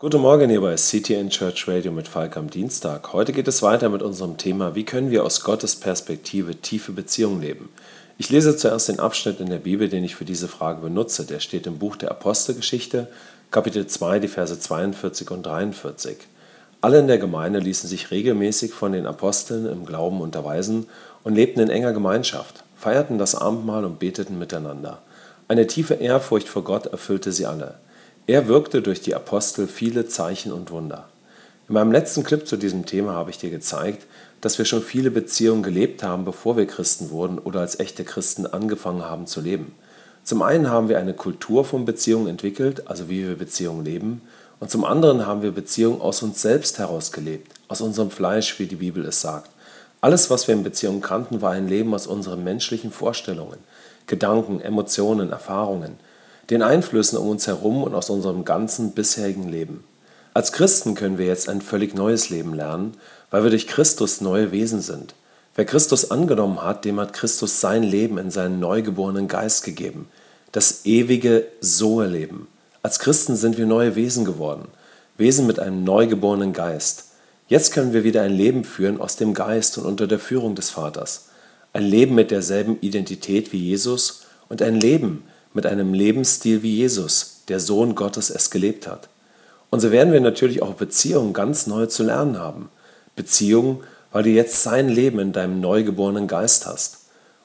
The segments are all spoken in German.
Guten Morgen hier bei CTN Church Radio mit Falk am Dienstag. Heute geht es weiter mit unserem Thema, wie können wir aus Gottes Perspektive tiefe Beziehungen leben. Ich lese zuerst den Abschnitt in der Bibel, den ich für diese Frage benutze. Der steht im Buch der Apostelgeschichte, Kapitel 2, die Verse 42 und 43. Alle in der Gemeinde ließen sich regelmäßig von den Aposteln im Glauben unterweisen und lebten in enger Gemeinschaft, feierten das Abendmahl und beteten miteinander. Eine tiefe Ehrfurcht vor Gott erfüllte sie alle. Er wirkte durch die Apostel viele Zeichen und Wunder. In meinem letzten Clip zu diesem Thema habe ich dir gezeigt, dass wir schon viele Beziehungen gelebt haben, bevor wir Christen wurden oder als echte Christen angefangen haben zu leben. Zum einen haben wir eine Kultur von Beziehungen entwickelt, also wie wir Beziehungen leben, und zum anderen haben wir Beziehungen aus uns selbst heraus gelebt, aus unserem Fleisch, wie die Bibel es sagt. Alles, was wir in Beziehungen kannten, war ein Leben aus unseren menschlichen Vorstellungen, Gedanken, Emotionen, Erfahrungen – den Einflüssen um uns herum und aus unserem ganzen bisherigen Leben. Als Christen können wir jetzt ein völlig neues Leben lernen, weil wir durch Christus neue Wesen sind. Wer Christus angenommen hat, dem hat Christus sein Leben in seinen neugeborenen Geist gegeben, das ewige Sohe-Leben. Als Christen sind wir neue Wesen geworden, Wesen mit einem neugeborenen Geist. Jetzt können wir wieder ein Leben führen aus dem Geist und unter der Führung des Vaters. Ein Leben mit derselben Identität wie Jesus und ein Leben, mit einem Lebensstil wie Jesus, der Sohn Gottes, es gelebt hat. Und so werden wir natürlich auch Beziehungen ganz neu zu lernen haben. Beziehungen, weil du jetzt sein Leben in deinem neugeborenen Geist hast.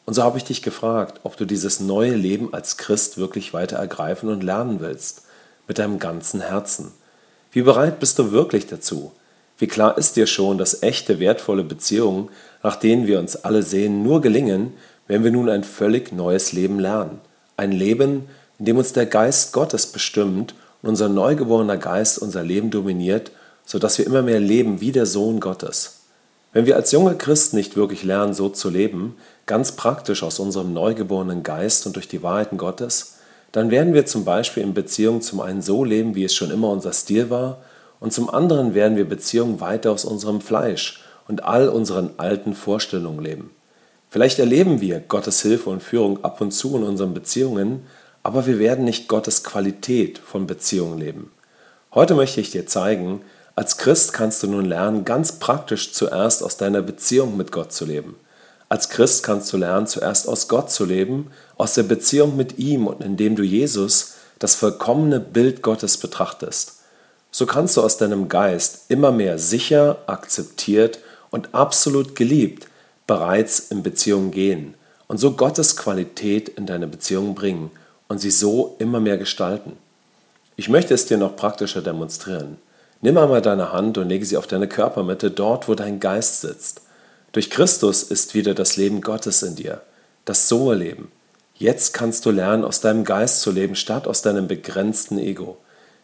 Und so habe ich dich gefragt, ob du dieses neue Leben als Christ wirklich weiter ergreifen und lernen willst, mit deinem ganzen Herzen. Wie bereit bist du wirklich dazu? Wie klar ist dir schon, dass echte, wertvolle Beziehungen, nach denen wir uns alle sehen, nur gelingen, wenn wir nun ein völlig neues Leben lernen? Ein Leben, in dem uns der Geist Gottes bestimmt und unser neugeborener Geist unser Leben dominiert, sodass wir immer mehr leben wie der Sohn Gottes. Wenn wir als junge Christen nicht wirklich lernen, so zu leben, ganz praktisch aus unserem neugeborenen Geist und durch die Wahrheiten Gottes, dann werden wir zum Beispiel in Beziehungen zum einen so leben, wie es schon immer unser Stil war, und zum anderen werden wir Beziehungen weiter aus unserem Fleisch und all unseren alten Vorstellungen leben. Vielleicht erleben wir Gottes Hilfe und Führung ab und zu in unseren Beziehungen, aber wir werden nicht Gottes Qualität von Beziehungen leben. Heute möchte ich dir zeigen, als Christ kannst du nun lernen, ganz praktisch zuerst aus deiner Beziehung mit Gott zu leben. Als Christ kannst du lernen, zuerst aus Gott zu leben, aus der Beziehung mit ihm und indem du Jesus, das vollkommene Bild Gottes, betrachtest. So kannst du aus deinem Geist immer mehr sicher, akzeptiert und absolut geliebt bereits in Beziehung gehen und so Gottes Qualität in deine Beziehung bringen und sie so immer mehr gestalten. Ich möchte es dir noch praktischer demonstrieren. Nimm einmal deine Hand und lege sie auf deine Körpermitte, dort, wo dein Geist sitzt. Durch Christus ist wieder das Leben Gottes in dir, das Sohe-Leben. Jetzt kannst du lernen, aus deinem Geist zu leben, statt aus deinem begrenzten Ego.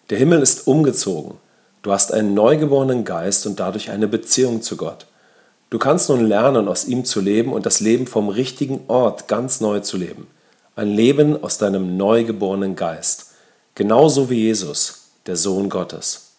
Der Himmel ist umgezogen. Du hast einen neugeborenen Geist und dadurch eine Beziehung zu Gott. Du kannst nun lernen, aus ihm zu leben und das Leben vom richtigen Ort ganz neu zu leben. Ein Leben aus deinem neugeborenen Geist. Genauso wie Jesus, der Sohn Gottes.